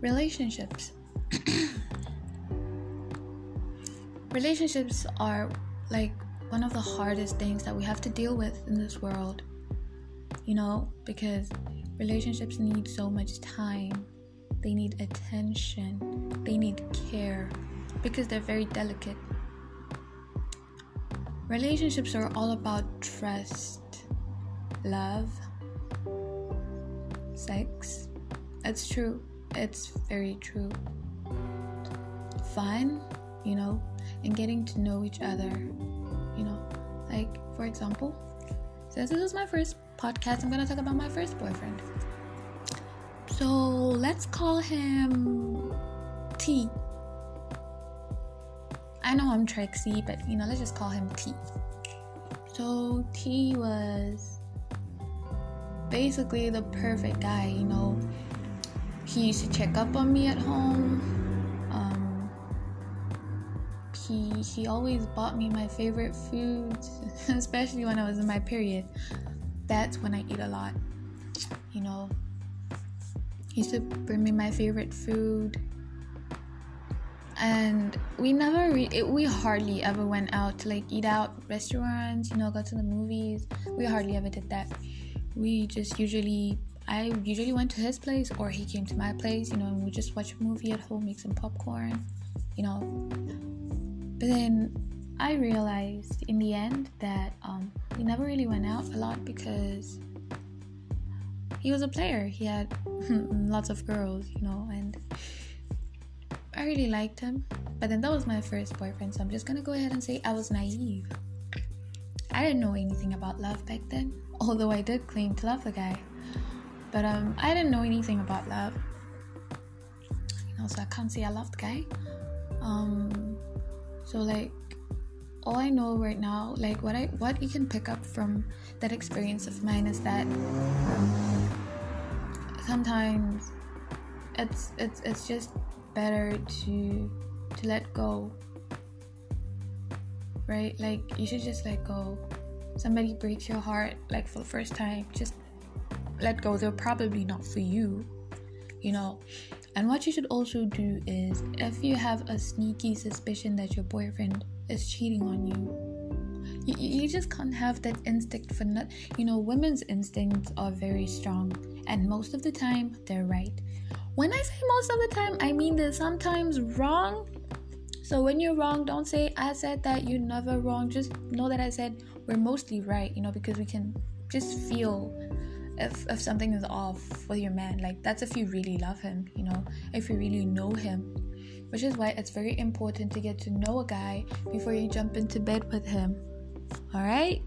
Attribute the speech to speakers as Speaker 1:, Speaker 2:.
Speaker 1: relationships. relationships are like one of the hardest things that we have to deal with in this world. You know, because relationships need so much time, they need attention, they need care because they're very delicate. Relationships are all about trust, love, sex. That's true. It's very true. Fun, you know, and getting to know each other. You know, like for example, since this is my first podcast, I'm gonna talk about my first boyfriend. So let's call him T. I know I'm Trixie, but you know, let's just call him T. So T was basically the perfect guy, you know. He used to check up on me at home. Um, he he always bought me my favorite foods, especially when I was in my period. That's when I eat a lot. You know, he used to bring me my favorite food and we never re- it, we hardly ever went out to like eat out restaurants you know go to the movies we hardly ever did that we just usually i usually went to his place or he came to my place you know and we just watch a movie at home make some popcorn you know but then i realized in the end that um, we never really went out a lot because he was a player he had lots of girls you know and I really liked him, but then that was my first boyfriend, so I'm just gonna go ahead and say I was naive. I didn't know anything about love back then, although I did claim to love the guy. But um, I didn't know anything about love. You know, so I can't say I loved guy. Um, so like, all I know right now, like what I what you can pick up from that experience of mine is that sometimes it's it's it's just better to to let go right like you should just let go somebody breaks your heart like for the first time just let go they're probably not for you you know and what you should also do is if you have a sneaky suspicion that your boyfriend is cheating on you you, you just can't have that instinct for not you know women's instincts are very strong and most of the time they're right when I say most of the time, I mean they're sometimes wrong. So when you're wrong, don't say I said that you're never wrong. Just know that I said we're mostly right, you know, because we can just feel if if something is off with your man. Like that's if you really love him, you know, if you really know him. Which is why it's very important to get to know a guy before you jump into bed with him. Alright?